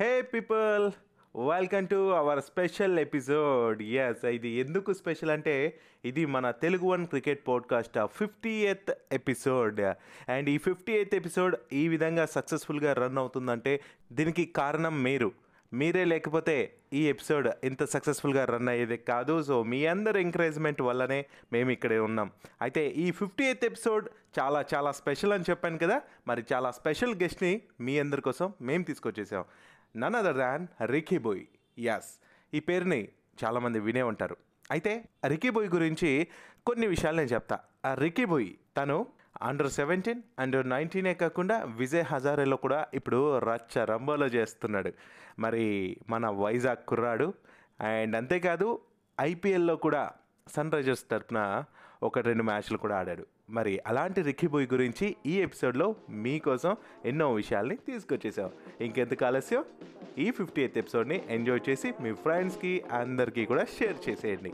Hey people welcome to our special episode. Yes ఇది ఎందుకు special అంటే ఇది మన Telugu one cricket podcast fifty eighth episode. And ఈ ఫిఫ్టీ ఎయిత్ ఎపిసోడ్ ఈ విధంగా సక్సెస్ఫుల్గా రన్ అవుతుందంటే దీనికి కారణం మీరు. మీరే లేకపోతే ఈ ఎపిసోడ్ ఇంత సక్సెస్ఫుల్గా రన్ అయ్యేది కాదు. సో మీ అందరి ఎంకరేజ్మెంట్ వల్లనే మేము ఇక్కడే ఉన్నాం. అయితే ఈ ఫిఫ్టీ ఎయిత్ ఎపిసోడ్ చాలా చాలా స్పెషల్ అని చెప్పాను కదా మరి చాలా స్పెషల్ గెస్ట్ని మీ అందరి కోసం మేము తీసుకొచ్చేసాం. None other than Ricky Bhui as ఈ పేరుని చాలామంది వినే ఉంటారు. అయితే రికీ బోయ్ గురించి కొన్ని విషయాలు నేను చెప్తా. ఆ రికీ బోయ్ తను అండర్ సెవెంటీన్ అండర్ నైన్టీనే కాకుండా విజయ్ హజారేలో కూడా ఇప్పుడు రచ్చ రంబోలో చేస్తున్నాడు. మరి మన వైజాగ్ కుర్రాడు. అండ్ అంతేకాదు ఐపీఎల్లో కూడా సన్ రైజర్స్ తరఫున ఒక రెండు మ్యాచ్లు కూడా ఆడాడు. మరి అలాంటి రిక్కీ బోయ్ గురించి ఈ ఎపిసోడ్లో మీకోసం ఎన్నో విషయాల్ని తీసుకొచ్చేసాం. ఇంకెందుకు ఆలస్యం? ఈ ఫిఫ్టీ ఎయిత్ ఎపిసోడ్ని ఎంజాయ్ చేసి మీ ఫ్రెండ్స్కి అందరికీ కూడా షేర్ చేసేయండి.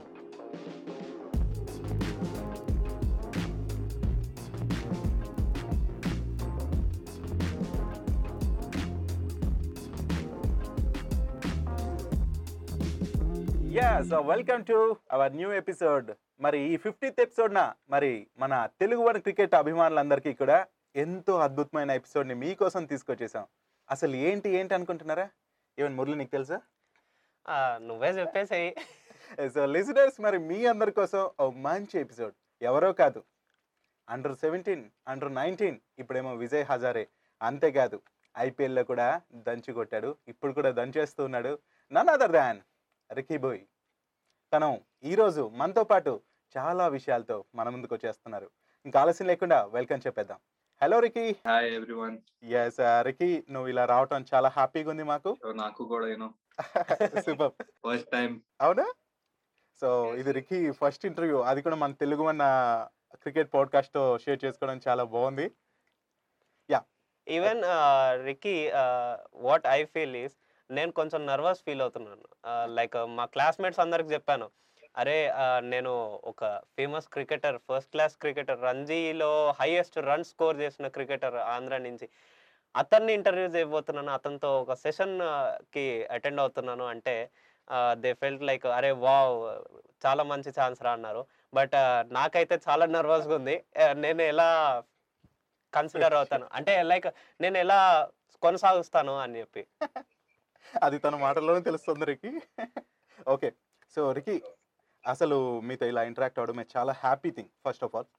Yeah so welcome to our new episode మరి ఈ ఫిఫ్టీత్ ఎపిసోడ్న మరి మన తెలుగు వన్ క్రికెట్ అభిమానులందరికీ కూడా ఎంతో అద్భుతమైన ఎపిసోడ్ని మీకోసం తీసుకొచ్చేసాం. అసలు ఏంటి ఏంటి అనుకుంటున్నారా? ఈవెన్ మురళి నీకు తెలుసా? నువ్వే చెప్పేసాయి. సో లిజనర్స్ మరి మీ అందరి కోసం ఓ మంచి ఎపిసోడ్. ఎవరో కాదు. అండర్ సెవెంటీన్ అండర్ నైన్టీన్ ఇప్పుడేమో విజయ్ హజారే. అంతేకాదు ఐపీఎల్లో కూడా దంచి కొట్టాడు. ఇప్పుడు కూడా దంచేస్తూ ఉన్నాడు నన్ అదర్ దాన్ రికీ బోయ్. తను ఈరోజు మనతో పాటు చాలా విషయాలతో మన ముందుకు వచ్చేస్తున్నారు. ఇంకా ఆలస్యం లేకుండా వెల్కమ్ చెప్పేద్దాం. Hello Ricky hi everyone yes Ricky నువ్వు ఇలా రావటం చాలా హ్యాపీగా ఉంది మాకు. నాకు కూడా సూపర్ ఫస్ట్ టైం అవునా? సో ఇది రికీ ఫస్ట్ ఇంటర్వ్యూ అది కూడా మన తెలుగు మన క్రికెట్ పాడ్కాస్ట్తో షేర్ చేసుకోవడం చాలా బాగుంది. Even Ricky what I feel is నేను కొంచెం నర్వస్ ఫీల్ అవుతున్నాను. లైక్ మా క్లాస్మేట్స్ అందరికి చెప్పాను. అరే నేను ఒక famous cricketer first class cricketer రంజీలో highest run score చేసిన క్రికెటర్ ఆంధ్ర నుంచి. అతన్ని ఇంటర్వ్యూ చేయబోతున్నాను. అతనితో ఒక సెషన్కి అటెండ్ అవుతున్నాను. అంటే దే ఫెల్ట్ లైక్ అరే వావ్ చాలా మంచి ఛాన్స్ రా అన్నారు. బట్ నాకైతే చాలా నర్వస్గా ఉంది. నేను ఎలా కన్సిడర్ అవుతాను? అంటే లైక్ నేను ఎలా కొనసాగుస్తాను అని చెప్పి. అది తన మాటల్లోనే తెలుస్తుంది రికి. ఓకే. సో రికి అసలు మీతో ఇలా ఇంటరాక్ట్ అవ్వడం చాలా happy thing first of all.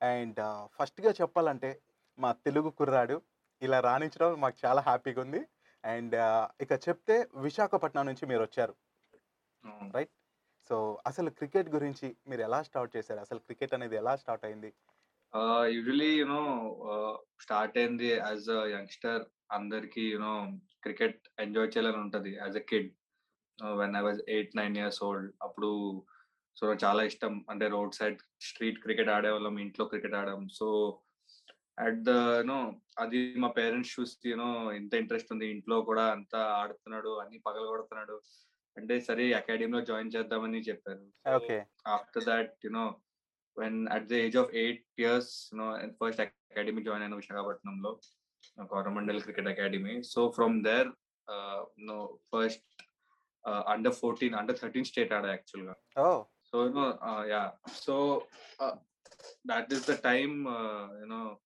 And ఫస్ట్గా చెప్పాలంటే మా తెలుగు కుర్రాడు ఇలా రాణించడం మాకు చాలా హ్యాపీగా ఉంది. అండ్ ఇక చెప్తే విశాఖపట్నం నుంచి మీరు వచ్చారు. సో అసలు క్రికెట్ గురించి మీరు ఎలా స్టార్ట్ చేశారు? అసలు క్రికెట్ అనేది ఎలా స్టార్ట్ అయింది? యూజువలీ యునో స్టార్ట్ అయింది యాజ్ అ యంగ్స్టర్ అందరికి యునో క్రికెట్ ఎంజాయ్ చేయాలని ఉంటది. As a kid when I was eight nine years old. అప్పుడు సో నాకు చాలా ఇష్టం. అంటే రోడ్ సైడ్ స్ట్రీట్ క్రికెట్ ఆడేవాళ్ళం ఇంట్లో cricket ఆడాం so at the you know అది మా పేరెంట్స్ చూసి యూనో ఎంత ఇంట్రెస్ట్ ఉంది ఇంట్లో కూడా అంత ఆడుతున్నాడు అన్ని పగల కొడుతున్నాడు అంటే సరే అకాడమీలో జాయిన్ చేద్దామని చెప్పారు. After that you know when at the age of eight years you know first academy join అయినా విశాఖపట్నంలో Coromandel cricket academy. So from there first under fourteen under thirteen state ఆడా యాక్చువల్గా under 14, under 13 state ada actually. ఓ So you know, uh, yeah. So uh, that is the time, uh, you know.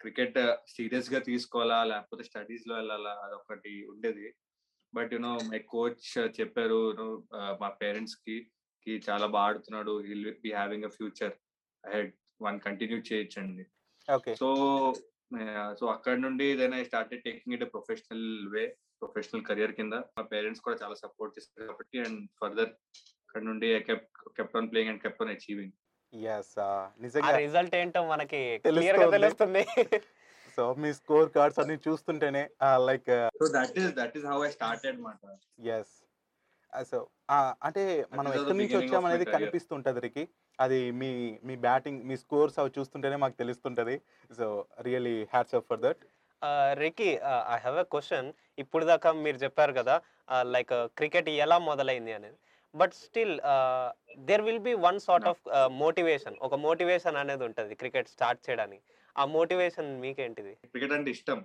Cricket సీరియస్గా తీసుకోవాలా లేకపోతే స్టడీస్లో వెళ్ళాలా అదొకటి ఉండేది but you know my coach చెప్పారు uh, మా పేరెంట్స్కి కి చాలా బాగా ఆడుతున్నాడు be having a future ahead one continue చేయొచ్చండి సో సో అక్కడ నుండి then I started taking it professional way professional career కింద మా పేరెంట్స్ కూడా చాలా సపోర్ట్ చేస్తారు కాబట్టి అండ్ ఫర్దర్ అక్కడ నుండి kept on playing and kept on achieving yes ఆ నిజంగా రిజల్ట్ ఏంటో మనకి క్లియర్గా తెలుస్తోంది. సో మీ స్కోర్ కార్డ్స్ అన్ని చూస్తుంటేనే like so that is that is how I started మాట. ఎస్ సో అంటే మనం ఎక్కడి నుంచి వచ్చామనేది career. కనిపిస్తుంటది రికి అది మీ మీ బ్యాటింగ్ మీ స్కోర్స్ అవి చూస్తుంటేనే మాకు తెలుస్తుంటది. So really hats up for that Ricky I have a question ఇప్పుడు దాకా మీరు చెప్పారు కదా లైక్ క్రికెట్ ఎలా మొదలైంది అనేది. But still there will be one sort of motivation ఒక మోటివేషన్ అనేది ఉంటుంది క్రికెట్ స్టార్ట్ చేయడానికి. ఆ మోటివేషన్ మీకేంటిది? క్రికెట్ అంటే ఇష్టం.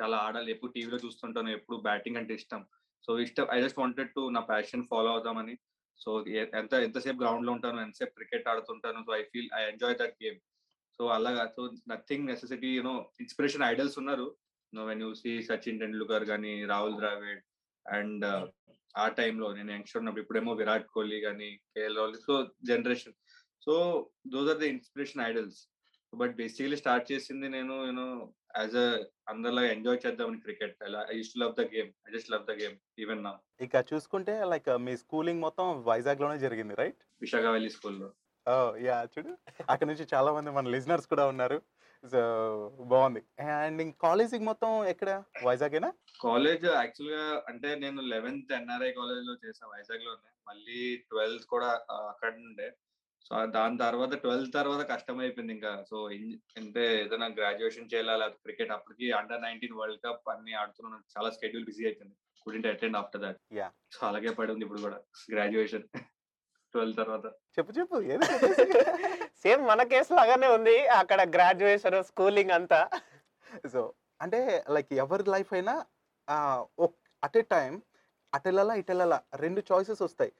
చాలా ఆడాలి. ఎప్పుడు టీవీలో చూస్తుంటాను ఎప్పుడు బ్యాటింగ్ అంటే ఇష్టం. సో ఇష్టం ఐ జస్ట్ వాంటెడ్ టు నా ప్యాషన్ ఫాలో అవుదామని. సో ఎంత ఎంతసేపు గ్రౌండ్లో ఉంటాను ఎంతసేపు cricket ఆడుతుంటాను so I feel I enjoy that game so అలాగా so nothing necessity you know inspiration idols ఉన్నారు. No when you see Sachin Tendulkar కానీ రాహుల్ ద్రావిడ్ అండ్ ఆ టైంలో నేను యంగ్స్టర్ ఉన్నప్పుడు ఇప్పుడేమో విరాట్ కోహ్లీ కానీ KL Rahul so generation. So those are the inspiration idols but basically start చేసింది నేను యూనో యాజ్ అ అందరిలా ఎంజాయ్ చేద్దామని cricket. I used love the game I just love the game even నా ఇక చూసుకుంటే లైక్ మీ స్కూలింగ్ మొత్తం వైజాగ్లోనే జరిగింది రైట్ విశాఖ వ్యాలీ స్కూల్లో యా చూడు. అక్కడ నుంచి చాలా మంది మన లిజనర్స్ కూడా ఉన్నారు. సో బాగుంది అండ్ కాలేజింగ్ మొత్తం ఎక్కడ? వైజాగేనా? కాలేజ్ యాక్చువల్గా అంటే నేను లెవెన్త్ ఎన్ఆర్ఐ కాలేజ్లో చేసా వైజాగ్లోనే మళ్ళీ ట్వెల్త్ కూడా అక్కడ ఉండే. సో దాని తర్వాత ట్వెల్త్ తర్వాత కష్టం అయిపోయింది ఇంకా. సో అంటే ఏదైనా గ్రాడ్యుయేషన్ చేయాలా? లేకపోతే క్రికెట్? అప్పటికి అండర్ నైన్టీన్ వరల్డ్ కప్ అన్ని ఆడుతున్నాను. చాలా స్కెడ్యూల్ బిజీ అయిపోయింది. Couldn't attend after that. So అలాగే పడి ఉంది ఇప్పుడు కూడా. గ్రాడ్యుయేషన్. ట్వెల్త్ తర్వాత. చెప్పు చెప్పు ఏదో సేమ్ మన కేసు లాగానే ఉంది అక్కడ గ్రాడ్యుయేషన్ స్కూలింగ్ అంతా. సో అంటే లైక్ ఎవరి లైఫ్ అయినా అట్ ఏ టైం అటు వెళ్ళాలా ఇటు వెళ్ళాలా రెండు చాయిసెస్ వస్తాయి.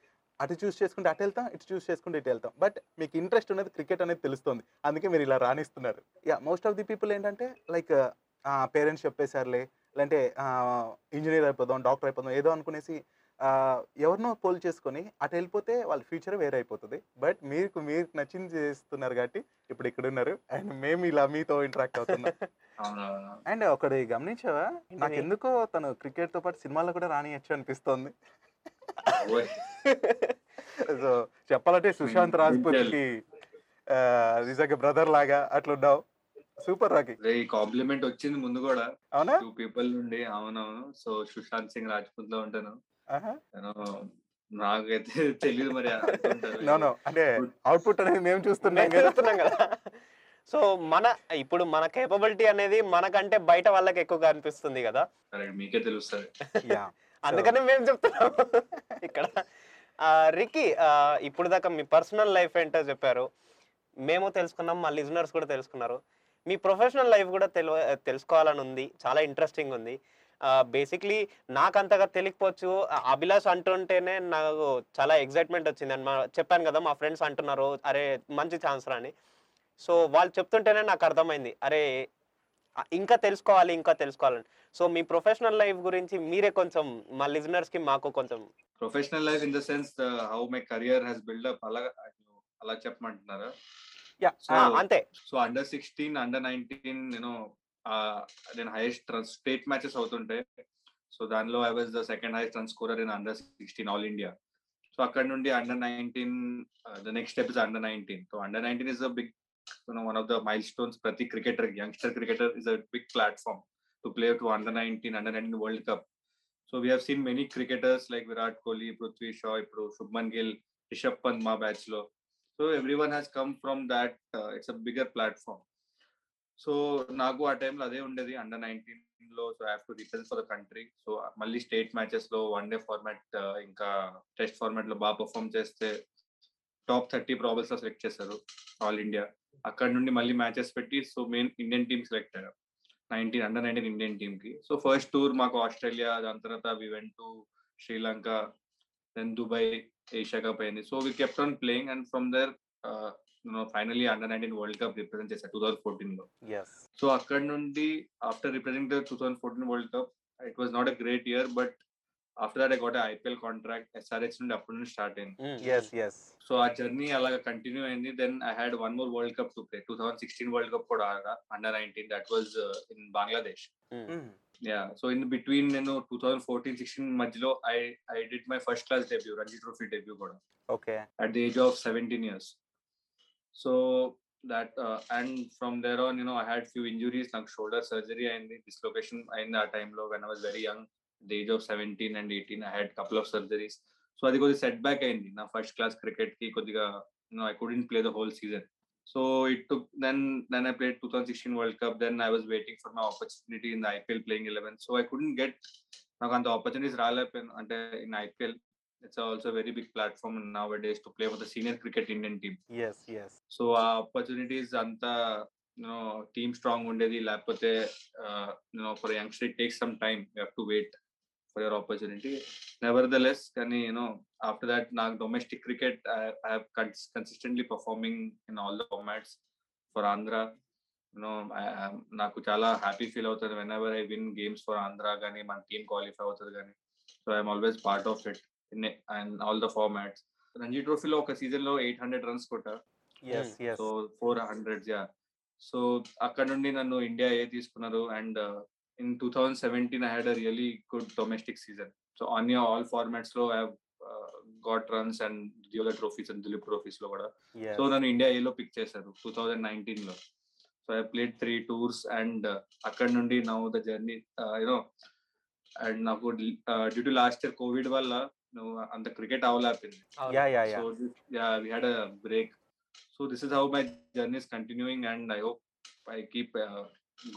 అటు చూస్ చేసుకుంటే అటు వెళ్తాం ఇటు చూస్ చేసుకుంటే ఇటు వెళ్తాం. బట్ మీకు ఇంట్రెస్ట్ అనేది క్రికెట్ అనేది తెలుస్తుంది. అందుకే మీరు ఇలా రాణిస్తున్నారు. Yeah most of the people ఏంటంటే లైక్ పేరెంట్స్ చెప్పేశారులే. లేదంటే ఇంజనీర్ అయిపోదాం డాక్టర్ అయిపోదాం ఏదో అనుకునేసి ఎవరినో పోల్ చేసుకొని అటు వెళ్ళిపోతే వాళ్ళ ఫ్యూచర్ వేరే అయిపోతుంది. బట్ మీకు మీరు నచ్చింది చేస్తున్నారు కాబట్టి ఇప్పుడు ఇక్కడ ఉన్నారు అండ్ మేము ఇలా మీతో ఇంటరాక్ట్ అవుతున్నాం. అండ్ ఒకటి గమనించావా? నాకు ఎందుకో తను క్రికెట్తో పాటు సినిమాలో కూడా రానియచ్చు అనిపిస్తోంది. సో చెప్పాలంటే సుశాంత్ రాజ్పూత్కి నిజంగా బ్రదర్ లాగా అట్లున్నావు సూపర్ రాకి ఈ కాంప్లిమెంట్ వచ్చింది ముందు కూడా. అవునా? టూ పీపుల్ నుండి అవునవును. సో సుశాంత్ సింగ్ రాజ్పూత్లో ఉంటాను. నాకైతే తెలియదు మరి. నో అంటే అవుట్పుట్ అనేది మేము చూస్తున్నాం కదా. చూస్తున్నాం కదా. సో మన ఇప్పుడు మన కేపబిలిటీ అనేది మనకంటే బయట వాళ్ళకి ఎక్కువగా అనిపిస్తుంది కదా. మీకే తెలుస్తుంది. అందుకనే మేము చెప్తున్నాం ఇక్కడ ఆ, ఇప్పుడు దాకా మీ పర్సనల్ లైఫ్ ఏంటో చెప్పారు. మేము తెలుసుకున్నాం మా లిజనర్స్ కూడా తెలుసుకున్నారు. మీ ప్రొఫెషనల్ లైఫ్ కూడా తెలు తెలుసుకోవాలని ఉంది. చాలా ఇంట్రెస్టింగ్ ఉంది. బేసిక్లీ నాకు అంతగా తెలియకపోవచ్చు. అభిలాష్ అంటుంటేనే నాకు చాలా ఎగ్జైట్మెంట్ వచ్చింది. అని చెప్పాను కదా మా ఫ్రెండ్స్ అంటున్నారు అరే మంచి ఛాన్స్ అని. సో వాళ్ళు చెప్తుంటేనే నాకు అర్థమైంది. అరే ఇంకా తెలుసుకోవాలి ఇంకా తెలుసుకోవాలని సో మీ ప్రొఫెషనల్ లైఫ్ గురించి మీరే కొంచెం మా లిజనర్స్కి మాకు కొంచెం professional life in the sense how my career has built up అలా అలా చెప్పమంటున్నారా? అంతే. So under sixteen under nineteen నేను నేను హైయెస్ట్ రన్ స్టేట్ మ్యాచెస్ అవుతుంటే సో దానిలో I was the second highest run scorer in under sixteen all India so అక్కడ నుండి under nineteen the next step is under nineteen so under nineteen is a big one of the milestones ప్రతి cricketer youngster cricketer is a big platform to play to under nineteen under nineteen world cup so we have seen many cricketers like Virat Kohli Prithvi Shaw ఇప్పుడు శుభ్మన్ గిల్ రిషబ్ పంత్ మా బ్యాచ్లో. So every one has come from that it's a bigger platform so నాకు ఆ టైంలో అదే ఉండేది. Under నైన్టీన్లో so have to represent for the country so మళ్ళీ స్టేట్ మ్యాచెస్లో వన్ డే ఫార్మాట్ ఇంకా టెస్ట్ ఫార్మాట్లో బాగా పర్ఫామ్ చేస్తే టాప్ థర్టీ ప్రాబల్స్లో సెలెక్ట్ చేశారు ఆల్ ఇండియా. అక్కడ నుండి మళ్ళీ మ్యాచెస్ పెట్టి so main Indian team select అయ్యారు. నైన్టీన్ అండర్ నైన్టీన్ ఇండియన్ టీమ్కి సో ఫస్ట్ టూర్ మాకు ఆస్ట్రేలియా దాని తర్వాత we went to Sri Lanka then Dubai Asia cup అయింది. So we kept on playing and from there finally under nineteen world cup represent చేశారు two thousand ఫోర్టీన్లో. So అక్కడ నుండి after represent two thousand fourteen world cup it was not a great year but after that I got IPL contract SRH నుండి అప్పటి నుంచి start అయింది. So ఆ journey అలాగా కంటిన్యూ అయింది. Then I had one more world cup to play two thousand sixteen world cup కూడా ఆడా under nineteen that was in Bangladesh yeah so in between నేను టూ థౌసండ్ ఫోర్టీన్ సిక్స్టీన్ మధ్యలో I I did my first class debut Ranji trophy debut కూడా. Okay at the age of 17 years. So that uh, and from there on, you know, I had few injuries, like shoulder surgery and the dislocation in that time low when I was very young, the age of 17 and 18, I had couple of surgeries. So అది కొద్దిగా set back అయింది నా first class cricket కి కొద్దిగా no I couldn't play the whole season so it took then then I played two thousand sixteen world cup then I was waiting for my opportunity in the IPL playing eleven so I couldn't get నాకు అంత opportunities రాలేకపోయాను అంటే in IPL it's also very big platform nowadays to play for the senior cricket Indian team yes yes so ఆ opportunities అంతా you know team strong ఉండేది లేకపోతే you know for youngster it takes some time you have to wait for your opportunity nevertheless కానీ you know after that నాకు domestic cricket I have consistently performing in all the formats for Andhra you know నాకు చాలా happy feel అవుతుంది. When ever I win games for Andhra కానీ మన team qualify అవుతుంది కానీ. So I'm always part of it in and all the formats Ranji ట్రోఫీలో ఒక సీజన్లో ఎయిట్ హండ్రెడ్ రన్స్ కొట్టా. Yes yes so four hundred yeah so అక్కడ నుండి నన్ను ఇండియా ఏ తీసుకున్నారు and in two thousand seventeen I had a really good domestic season so on all ఫార్మాట్స్లో I got runs and Deodhar trophies and Duleep ట్రోఫీస్లో కూడా. So నన్ను India ఏలో pick చేశారు two thousand నైన్టీన్లో. So I played three tours and అక్కడ నుండి now the journey you know and నాకు due to last year Covid వల్ల అంత cricket అవలేకపోయింది break so this is how my journey's continuing and I hope I keep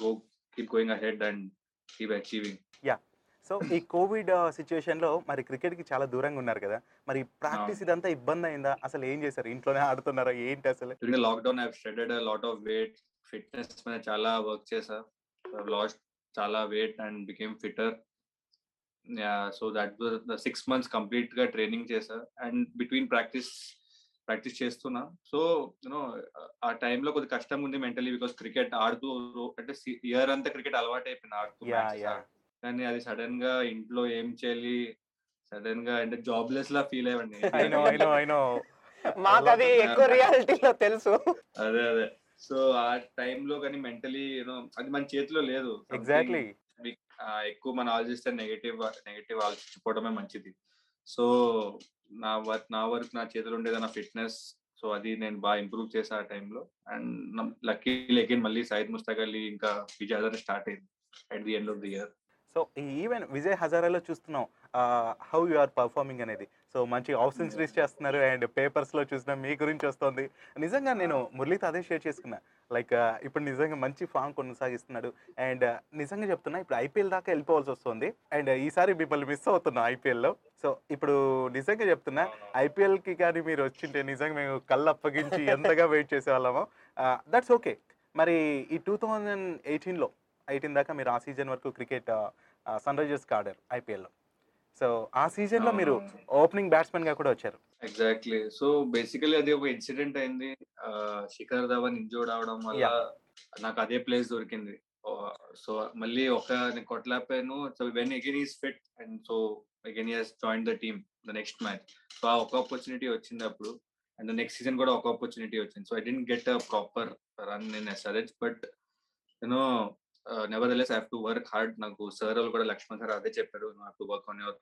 go keep going ahead and keep achieving yeah. So ఈ Covid uh, సిచ్యువేషన్లో మరి క్రికెట్కి చాలా దూరంగా ఉన్నారు కదా? మరి ప్రాక్టీస్ ఇదంతా ఇబ్బంది అయిందా? అసలు ఏం చేశారు? ఇంట్లోనే ఆడుతున్నారా? ఏంటి అసలు? During lockdown I had lot of weight fitness చాలా వర్క్ చేశారు లాస్ట్ చాలా weight and became fitter yeah so that was the six months complete గా ట్రైనింగ్ చేసా అండ్ బిట్వీన్ ప్రాక్టీస్ ప్రాక్టీస్ చేస్తున్నా సో యూనో ఆ టైంలో కొద్ది కష్టం ఉంది మెంటలీ బికాస్ క్రికెట్ ఆడుతూ రో- అంటే ఇయర్ అంతా క్రికెట్ అలవాటు అయిపోయింది ఆడుతూ. కానీ అది సడన్గా ఇంట్లో ఏం చేయాలి? సడన్గా అంటే జాబ్లెస్ లా ఫీల్ అయ్యండి I know I know I know మాకు అది ఎక్కువ రియాలిటీలో తెలుసు. అదే అదే. సో ఆ టైంలో కానీ మెంటలీ యూనో అది మన చేతిలో లేదు. ఎగ్జాక్ట్లీ ఎక్కువ మనం ఆలోచిస్తే నెగిటివ్ నెగటివ్ ఆలోచించుకోవడమే మంచిది. సో నా వర్క్ నా వర్క్ నా చేతిలో ఉండేది నా ఫిట్నెస్ సో అది నేను బాగా ఇంప్రూవ్ చేసా ఆ టైంలో అండ్ లక్కీ అగైన్ మళ్ళీ సైద్ ముస్తాక్ అలీ ఇంకా విజయ్ స్టార్ట్ అయింది at the end of the year so even Vijay హజారాలో చూస్తున్నాం హౌ యు ఆర్ పర్ఫార్మింగ్ అనేది. సో మంచి ఆఫ్ సెంచరీస్ చేస్తున్నారు అండ్ పేపర్స్లో చూసిన మీ గురించి వస్తుంది. నిజంగా నేను మురళితో అదే షేర్ చేసుకున్నా. లైక్ ఇప్పుడు నిజంగా మంచి ఫామ్ కొనసాగిస్తున్నాడు. అండ్ నిజంగా చెప్తున్నా ఇప్పుడు ఐపీఎల్ దాకా వెళ్ళిపోవాల్సి వస్తుంది. అండ్ ఈసారి మిమ్మల్ని మిస్ అవుతున్నాం ఐపీఎల్లో. సో ఇప్పుడు నిజంగా చెప్తున్నా ఐపీఎల్కి కానీ మీరు వచ్చింటే నిజంగా మేము కళ్ళు అప్పగించి ఎంతగా వెయిట్ చేసేవాళ్ళమో దట్స్ ఓకే మరి ఈ టూ థౌజండ్ ఎయిటీన్లో ఎయిటీన్ దాకా మీరు ఆ సీజన్ వరకు క్రికెట్ సన్ రైజర్స్కి ఆడారు ఐపీఎల్లో. సో ఆ సీజన్లో మీరు ఓపెనింగ్ బ్యాట్స్మెన్గా కూడా వచ్చారు. ఎగ్జాక్ట్లీ. సో బేసికలీ అది ఒక ఇన్సిడెంట్ అయింది. శిఖర్ ధవన్ ఇంజోర్డ్ అవడం వల్ల. నాకు అదే ప్లేస్ దొరికింది. సో మళ్ళీ ఒక నేను కొట్టలేకపోయాను so when again he's fit and so again he's join the team the next match. So ఆ ఒక ఆపర్చునిటీ వచ్చింది అప్పుడు అండ్ నెక్స్ట్ సీజన్ కూడా ఒక ఆపర్చునిటీ వచ్చింది. So I didn't get a proper run in SRH but you know nevertheless have to work hard నాకు sir వాళ్ళు కూడా లక్ష్మణ్ సార్ అదే చెప్పారు. Have to work on your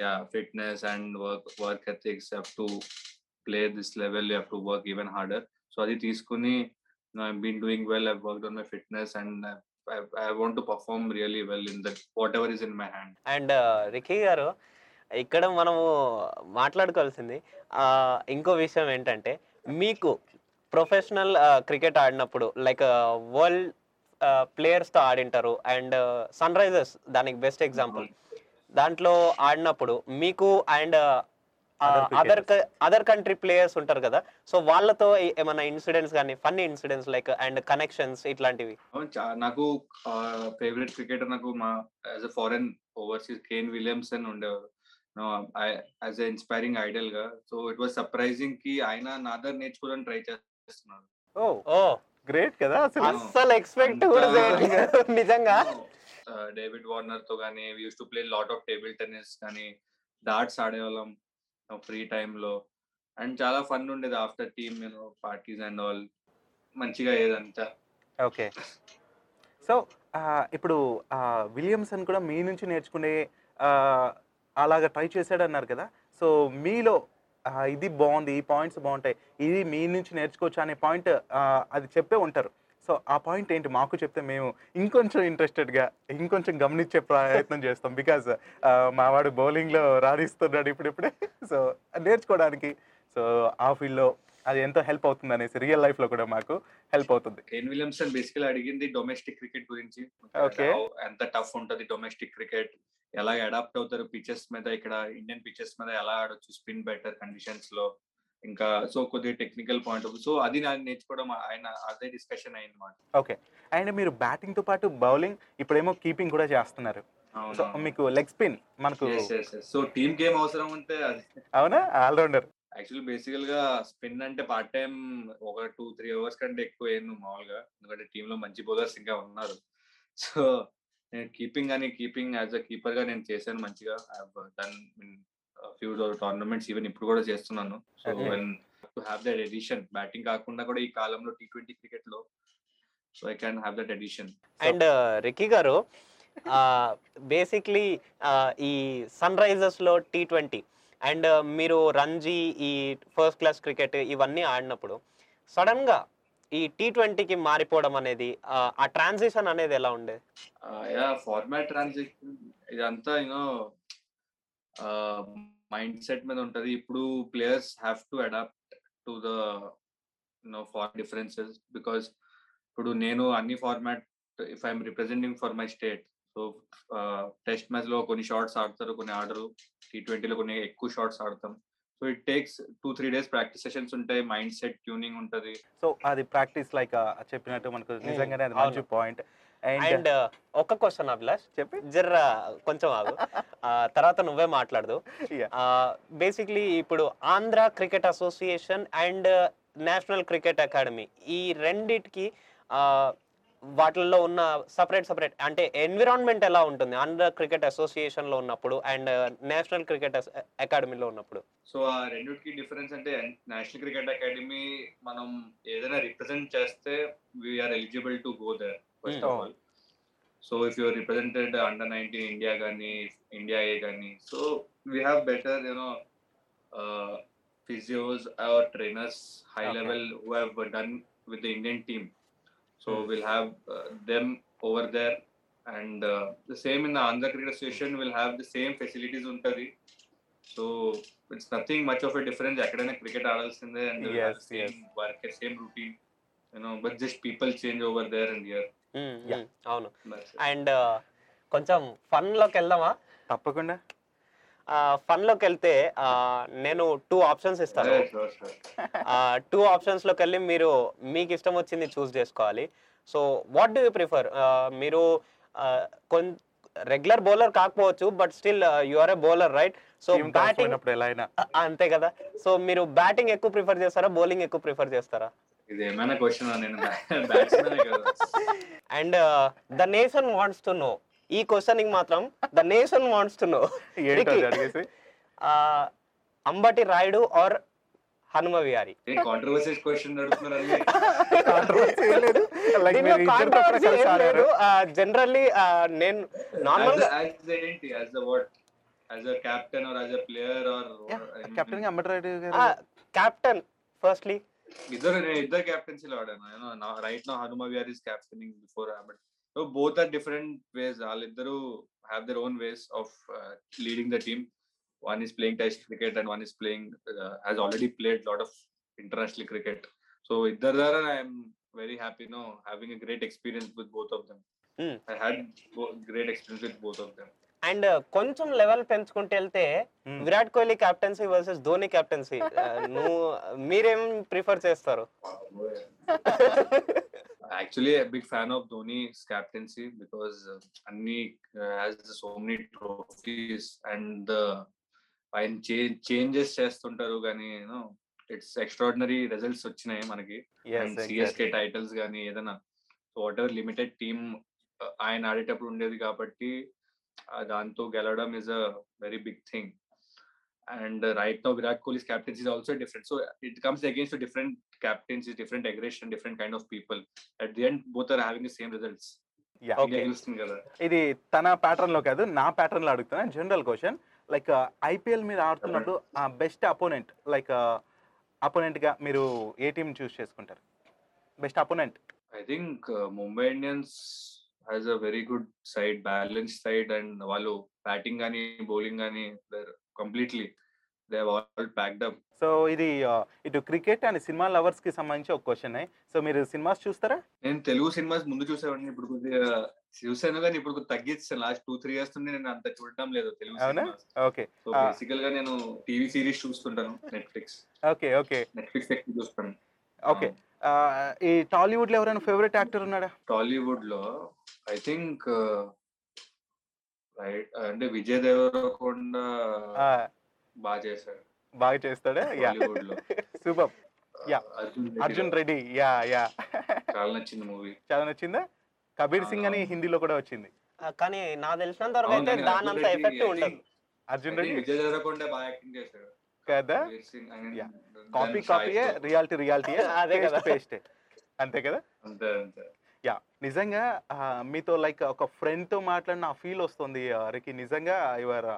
yeah fitness and work work ethics have to play this level you have to work even harder so అది తీసుకుని been doing well I work on my fitness and I want to perform really well in that what ever is in my hand and Ricky గారు ఇక్కడ మనము మాట్లాడుకోవాల్సింది ఇంకో విషయం ఏంటంటే మీకు ప్రొఫెషనల్ క్రికెట్ uh, ఆడినప్పుడు లైక్ వరల్డ్ uh, ప్లేయర్స్తో ఆడింటారు. అండ్ సన్ రైజర్స్ దానికి బెస్ట్ ఎగ్జాంపుల్ దాంట్లో ఆడినప్పుడు మీకు and other. Other country players ఉంటారు కదా. సో వాళ్ళతో ఏమైనా ఇన్సిడెంట్స్ కానీ funny incidents like and connections ఇట్లాంటివి? నాకు ఫేవరెట్ క్రికెటర్ నాకు మా as a foreign overseas Kane Williamson ఉండేవారు యాజ్ అ ఇన్స్పైరింగ్ ఐడల్గా. సో ఇట్ వాస్ సర్ప్రైజింగ్కి ఆయన నా దగ్గర నేర్చుకోవడానికి ట్రై చేస్తున్నారు ఓ ఓ గ్రేట్ కదా అసలు అస్సలు ఎక్స్పెక్ట్ కూడా చేయలేదు నిజంగా. డేవిడ్ వార్నర్తో కానీ used to play lot of table tennis కానీ డార్ట్స్ ఆడేవాళ్ళం ఫ్రీ లో. అండ్ చాలా ఫన్ ఉండేది after team you know parties and all మంచిగా ఏదంతా ఓకే సో ఇప్పుడు విలియమ్సన్ కూడా మీ నుంచి నేర్చుకునే అలాగా ట్రై చేశాడు అన్నారు కదా. సో మీలో ఇది బాగుంది ఈ పాయింట్స్ బాగుంటాయి. ఇది మీ నుంచి నేర్చుకోవచ్చు అనే పాయింట్ అది చెప్పే ఉంటారు. సో ఆ పాయింట్ ఏంటి? మాకు చెప్తే మేము ఇంకొంచెం ఇంట్రెస్టెడ్గా ఇంకొంచెం గమనించే ప్రయత్నం చేస్తాం. బికాజ్ మావాడు బౌలింగ్లో రాణిస్తున్నాడు ఇప్పుడిప్పుడే. సో నేర్చుకోవడానికి. సో ఆ ఫీల్డ్లో అది ఎంతో హెల్ప్ అవుతుంది అనేసి రియల్ లైఫ్లో కూడా మాకు హెల్ప్ అవుతుంది. కేన్ విలియమ్సన్ బేసికల్ అడిగింది డొమెస్టిక్ క్రికెట్ గురించి. How- ఎంత టఫ్ ఉంటది డొమెస్టిక్ క్రికెట్ ఎలా అడాప్ట్ అవుతారు పిచెస్ మీద? ఇక్కడ ఇండియన్ పిచెస్ మీద ఎలా ఆడొచ్చు? స్పిన్ బెటర్ కండిషన్స్లో. ఇంకా సో కొద్దిగా టెక్నికల్ పాయింట్ ఆఫ్ సో అది నాకు నేర్చుకోవడం ఆయన అదే డిస్కషన్ అయింది మాట ఓకే అండ్ మీరు బ్యాటింగ్తో పాటు బౌలింగ్ ఇప్పుడేమో కీపింగ్ కూడా చేస్తున్నారు. సో మీకు లెగ్ స్పిన్ మనకు సో టీమ్ గేమ్ అవసరం ఉంటే అవునా? ఆల్రౌండర్ యాక్చువల్లీ బేసికల్గా స్పిన్ అంటే పార్ట్ టైం ఒక టూ త్రీ అవర్స్ కంటే ఎక్కువ అయ్యింది మామూలుగా. ఎందుకంటే టీమ్లో మంచి బౌలర్స్ ఇంకా ఉన్నారు. సో నేను కీపింగ్ అని కీపింగ్ యాజ్ అ కీపర్గా నేను చేశాను మంచిగా. డన్ ఫ్యూ టోర్నమెంట్స్ ఈవెన్ ఇప్పుడు కూడా చేస్తున్నాను. So Okay. When to have that addition batting కాకుండా కూడా ఈ కాలంలో టీ ట్వంటీ క్రికెట్లో so I can have that addition and Ricky గారు బేసిక్లీ ఈ సన్ రైజర్స్లో టీ ట్వంటీ అండ్ మీరు రంజీ ఈ ఫస్ట్ క్లాస్ క్రికెట్ ఇవన్నీ ఆడినప్పుడు సడన్గా ఈ టీ ట్వంటీకి మారిపోవడం అనేది ఆ, ట్రాన్సిషన్ అనేది ఎలా ఉండేది ఫార్మాట్ ట్రాన్సిషన్ ఇదంతా యూనో మైండ్ సెట్ మీద ఉంటది. ఇప్పుడు players have to adapt to the no far differences because ఇప్పుడు నేను అన్ని format if I'm representing for my state so test మ్యాచ్లో కొన్ని షార్ట్స్ ఆడతారు కొన్ని ఆడరు. టీ ట్వంటీలో కొన్ని ఎక్కువ షార్ట్స్ ఆడతాం. So it takes two three days practice sessions ఉంటాయి మైండ్ సెట్ ట్యూనింగ్ ఉంటది. సో అది ప్రాక్టీస్ లైక్ చెప్పినట్టు మనకు నిజంగానే అది మంచి. పాయింట్. అండ్ అండ్ ఒక క్వశ్చన్ అభిలాష్. చెప్పి. జర్ర కొంచెం ఆగు. ఆ, తర్వాత నువ్వే మాట్లాడదు. బేసిక్లీ ఇప్పుడు Andhra cricket association and national cricket academy ఈ రెండిటికి వాటిల్లో ఉన్న సపరేట్ సపరేట్ అంటే ఎన్విరాన్మెంట్ ఎలా ఉంటుంది? ఆంధ్ర క్రికెట్ అసోసియేషన్లో ఉన్నప్పుడు అండ్ నేషనల్ క్రికెట్ అకాడమీలో ఉన్నప్పుడు. సో ఆ రెండింటికి డిఫరెన్స్ అంటే నేషనల్ క్రికెట్ అకాడమీ మనం ఏదైనా రిప్రజెంట్ చేస్తే we're eligible to go there first of. All so if you're represented under nineteen India కానీ ఇండియా ఏ కానీ so we have better you know physios or trainers high. Level who have done with the Indian team so. Will have them over there and the same in Andhra cricket association will have the same facilities ఉంటుంది. So it's nothing much of a difference ఎక్కడైనా cricket ఆడాల్సిందే and Yes, yes. Work same routine you know but just people change over there and year అవును. And కొంచెం ఫన్లోకి వెళ్దామా? తప్పకుండా. ఫన్లోకి వెళ్తే నేను టూ ఆప్షన్స్ ఇస్తాను. టూ ఆప్షన్స్లోకి వెళ్ళి మీరు మీకు ఇష్టం వచ్చింది చూస్ చేసుకోవాలి. So what do you prefer మీరు కొన్ రెగ్యులర్ బౌలర్ కాకపోవచ్చు but still you are a bowler right so batting పోయినప్పుడు ఎలా అయినా. అంతే కదా. సో మీరు బ్యాటింగ్ ఎక్కువ ప్రిఫర్ చేస్తారా బౌలింగ్ ఎక్కువ ప్రిఫర్ చేస్తారా? ఇది ఏమైనా క్వశ్చన్ నేను బ్యాట్స్మెన్ కదా. And the nation wants to know ఈ క్వశ్చన్ మాత్రం the nation wants to know Ambati Rayudu or Hanuma Vihari? Controversies question లేదు. జనరల్లీ నేను నార్మల్గా ఏంటి as a what as a captain or as a player or captain firstly ఇద్దరు నేను ఇద్దరు కెప్టెన్సీలో ఆడాను. Right no Hanuma Vihari is captaining before but so both are different ways వాళ్ళిద్దరు have their own ways of leading the team one is playing test cricket and one is playing has already played lot of international cricket so ఇద్దరు ద్వారా I'm very happy no having a great experience with both of them Hmm. I had great experience with both of them and కొంచెం level పెంచుకుంటే వెళ్తే Hmm. Virat Kohli captaincy versus Dhoni captaincy నువ్వు మీరేం prefer చేస్తారు? Actually a big fan of Dhoni's captaincy because uh, Anni uh, has so many trophies and uh, ఆయన changes చేస్తుంటారు కానీ you know it's extraordinary results వచ్చినాయి మనకి. సిఎస్కే టైటిల్స్ కానీ ఏదైనా వాట్ ఎవర్ లిమిటెడ్ టీమ్ ఆయన ఆడేటప్పుడు ఉండేది కాబట్టి దాంతో గెలవడం is a very big thing and right no Virat Kohli's captaincy is also different so it comes against different captaincy different aggression different kind of people at the end both are having the same results ఇది తన ప్యాటర్న్లో కాదు నా ప్యాటర్న్లో అడుగుతున్నా. General question like IPL మీరు ఆడుతున్నప్పుడు best opponent like అపోనెంట్గా మీరు ఏ టీం చూస్ చేసుకుంటారు? Best opponent. I think uh, Mumbai Indians has a very good side balance side and వాళ్ళు బ్యాటింగ్ కానీ బౌలింగ్ కానీ completely they all packed up. So ఇది ఇటు cricket and cinema లవర్స్కి సంబంధించి ఒక question so మీరు సినిమాస్ చూస్తారా? నేను తెలుగు సినిమాస్ ముందు చూసేవాడిని. ఇప్పుడు కొద్దిగా చూసాను కానీ ఇప్పుడు తగ్గించాను లాస్ట్ టూ త్రీ ఇయర్స్ నుండి నేను అంత చూడటం లేదు తెలుగు అవునా? ఓకే. సో. బేసికల్గా నేను టీవీ సిరీస్ చూస్తుంటాను నెట్ఫ్లిక్స్ ఓకే ఓకే. నెట్ఫ్లిక్స్ ఎక్కువ చూస్తాను. ఓకే. ఈ టాలీవుడ్లో ఎవరైనా ఫేవరెట్ యాక్టర్ ఉన్నాడా? టాలీవుడ్లో ఐ థింక్ రైట్ అంటే విజయ్ దేవరకొండ బాగా చేశాడు. బాగా చేస్తాడా? Yeah. Super. Yeah. Arjun Reddy yeah yeah. చాలా నచ్చింది మూవీ. చాలా నచ్చిందా? కబీర్ సింగ్ అని. హిందీలో కూడా వచ్చింది. కానీ నాకు తెలిసినంత వరకు అయితే దాని అంత ఎఫెక్ట్ ఉండదు. అర్జున్ రెడ్డి. విజయ్ దేవరకొండ బాగా యాక్టింగ్ చేశాడు. కదా? కాపీ కాపీయే. రియాలిటీ రియాలిటీ అదే కదా. పేస్ట్. అంతే కదా? అంతే అంతే. యా. నిజంగా మీతో లైక్ ఒక ఫ్రెండ్తో మాట్లాడిన ఆ ఫీల్ వస్తుంది రికి. నిజంగా యువర్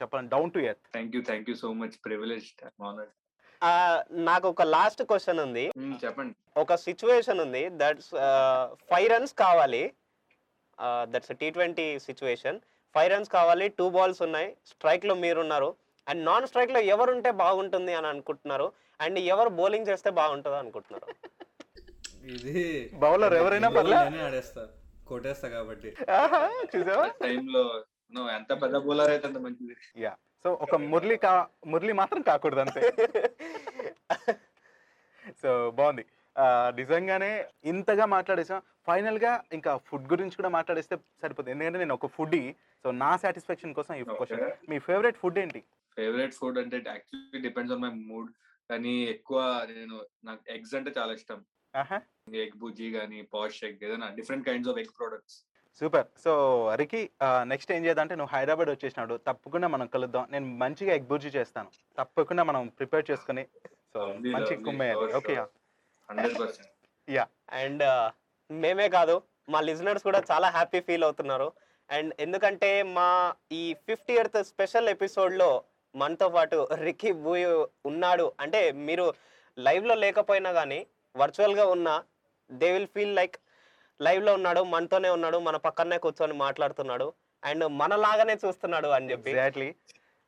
చెప్పండి down to earth thank you thank you so much privilege నాకు ఒక లాస్ట్ క్వశ్చన్ ఉంది. చెప్పండి. ఒక సిచ్యువేషన్ ఉంది. దట్స్ ఫైవ్ రన్స్ కావాలి. That's T twenty situation five runs కావాలి టూ బాల్స్ ఉన్నాయి. స్ట్రైక్లో మీరున్నారు. అండ్ నాన్ స్ట్రైక్లో ఎవరుంటే బాగుంటుంది అని అనుకుంటున్నారు. అండ్ ఎవరు బౌలింగ్ చేస్తే బాగుంటుంది అనుకుంటున్నారు? ఇది Bowler ఎవరైనా ఈ పర్లే? నేనే ఆడేస్తా. కొట్టేస్తా కాబట్టి. చూసావా? టైంలో నో ఎంత పెద్ద బౌలర్ అయితే అంత మంచిది. యా. సో ఒక మురళి కా మురళి మాత్రం కాకూడదు అంతే. సో బాగుంది. నిజంగానే ఇంతగా మాట్లాడేసాం. ఫైనల్గా ఇంకా ఫుడ్ గురించి కూడా మాట్లాడేస్తే సరిపోతుంది. ఎందుకంటే నేను ఒక ఫుడ్ సో నా సాటిస్ఫాక్షన్ కోసం ఈ క్వశ్చన్. మీ ఫేవరెట్ ఫుడ్ ఏంటి? ఫేవరెట్ ఫుడ్ అంటే actually depends on my mood కానీ ఎక్కువ నేను నాకు ఎగ్స్ అంటే చాలా ఇష్టం. ఎగ్ బుజ్జి కానీ పాష్ ఎగ్ ఏదైనా different kinds of egg products. Super. So Ricky next ఏం చేద్దాం నువ్వు హైదరాబాద్ వచ్చేసినాడు. తప్పకుండా మనం కలుద్దాం. నేను మంచిగా ఎగ్ బుర్జీ చేస్తాను. తప్పకుండా మనం ప్రిపేర్ చేసుకుని సో మంచి కుమ్మేయాలి ఓకే పర్సెంట్. అండ్ మేమే కాదు మా లిజనర్స్ కూడా చాలా హ్యాపీ ఫీల్ అవుతున్నారు. అండ్ ఎందుకంటే మా ఈ ఫిఫ్టీ ఇయర్త్ స్పెషల్ ఎపిసోడ్లో మనతో పాటు రికీ బూయ్ ఉన్నాడు. అంటే మీరు లైవ్లో లేకపోయినా కానీ వర్చువల్గా ఉన్నా దే విల్ ఫీల్ లైక్ లైవ్లో ఉన్నాడు మనతోనే ఉన్నాడు మన పక్కనే కూర్చొని మాట్లాడుతున్నాడు అండ్ మనలాగానే చూస్తున్నాడు అని చెప్పి. ఎగ్జాక్ట్లీ.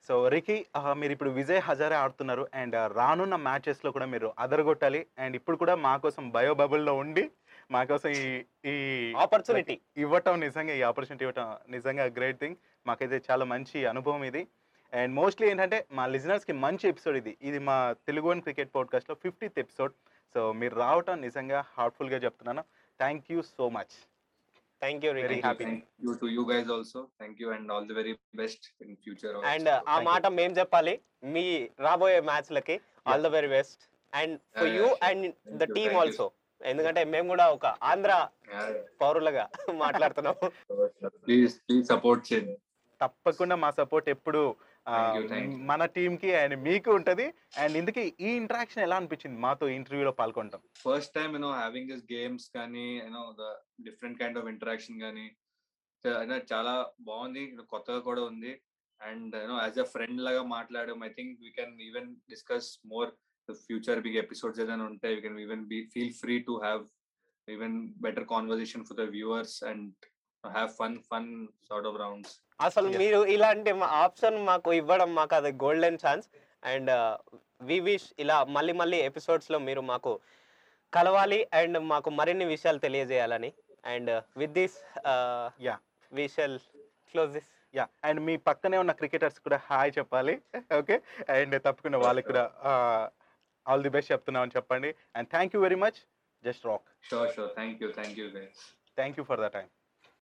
సో రికి మీరు ఇప్పుడు విజయ్ హజారే ఆడుతున్నారు అండ్ రానున్న matches లో కూడా మీరు అదరగొట్టాలి అండ్ ఇప్పుడు కూడా మా కోసం బయో బబుల్లో ఉండి మా కోసం ఈ ఈ ఆపర్చునిటీ ఇవ్వటం నిజంగా ఈ ఆపర్చునిటీ ఇవ్వటం నిజంగా గ్రేట్ థింగ్. మాకైతే చాలా మంచి అనుభవం ఇది. అండ్ మోస్ట్లీ ఏంటంటే మా లిజనర్స్కి మంచి ఎపిసోడ్ ఇది. ఇది మా తెలుగు వన్ క్రికెట్ పాడ్కాస్ట్లో ఫిఫ్టీత్ ఎపిసోడ్. సో మీరు రావటం నిజంగా హార్ట్ఫుల్గా చెప్తున్నాను. Thank you so much thank you to also thank you and all the very best in future and ఆ Thank you. మాట మేం చెప్పాలి. మీ రాబోయే మ్యాచ్ లకి all the very best and for you. And the you, team. Also ఎందుకంటే మేము కూడా ఒక ఆంధ్ర పౌరులుగా మాట్లాడుతున్నాము. ప్లీజ్ ప్లీజ్ సపోర్ట్ చేయండి. తప్పకుండా మా సపోర్ట్ ఎప్పుడు మన టీంకి అండ్ మీకు ఉంటుంది. అండ్ ఇందుకే ఈ ఇంటరాక్షన్ ఎలా అనిపించింది మాతో ఇంటర్వ్యూలో పాల్గొనటం? First time you know having this games కానీ you know the different kind of interaction కానీ చాలా బాగుంది. కొత్తగా కూడా ఉంది. And you know as a friend లాగా మాట్లాడడం I think we can even discuss more future big episodes ఏదైనా ఉంటాయి we can even be feel free to have even better conversation for the viewers and have fun fun sort of rounds అసలు. మీరు ఇలాంటి option మాకు ఇవ్వడం మాకు అది golden chance and we wish ఇలా మళ్ళీ మళ్ళీ ఎపిసోడ్స్లో మీరు మాకు కలవాలి అండ్ మాకు మరిన్ని విషయాలు తెలియజేయాలని. And with this Yeah. We shall close this yeah and మీ పక్కనే ఉన్న క్రికెటర్స్ కూడా హాయ్ చెప్పాలి. ఓకే అండ్ తప్పకుండా వాళ్ళకి కూడా ఆల్ ది బెస్ట్ చెప్తున్నామని చెప్పండి. And thank you very much just rock sure sure thank you thank you thank you for the time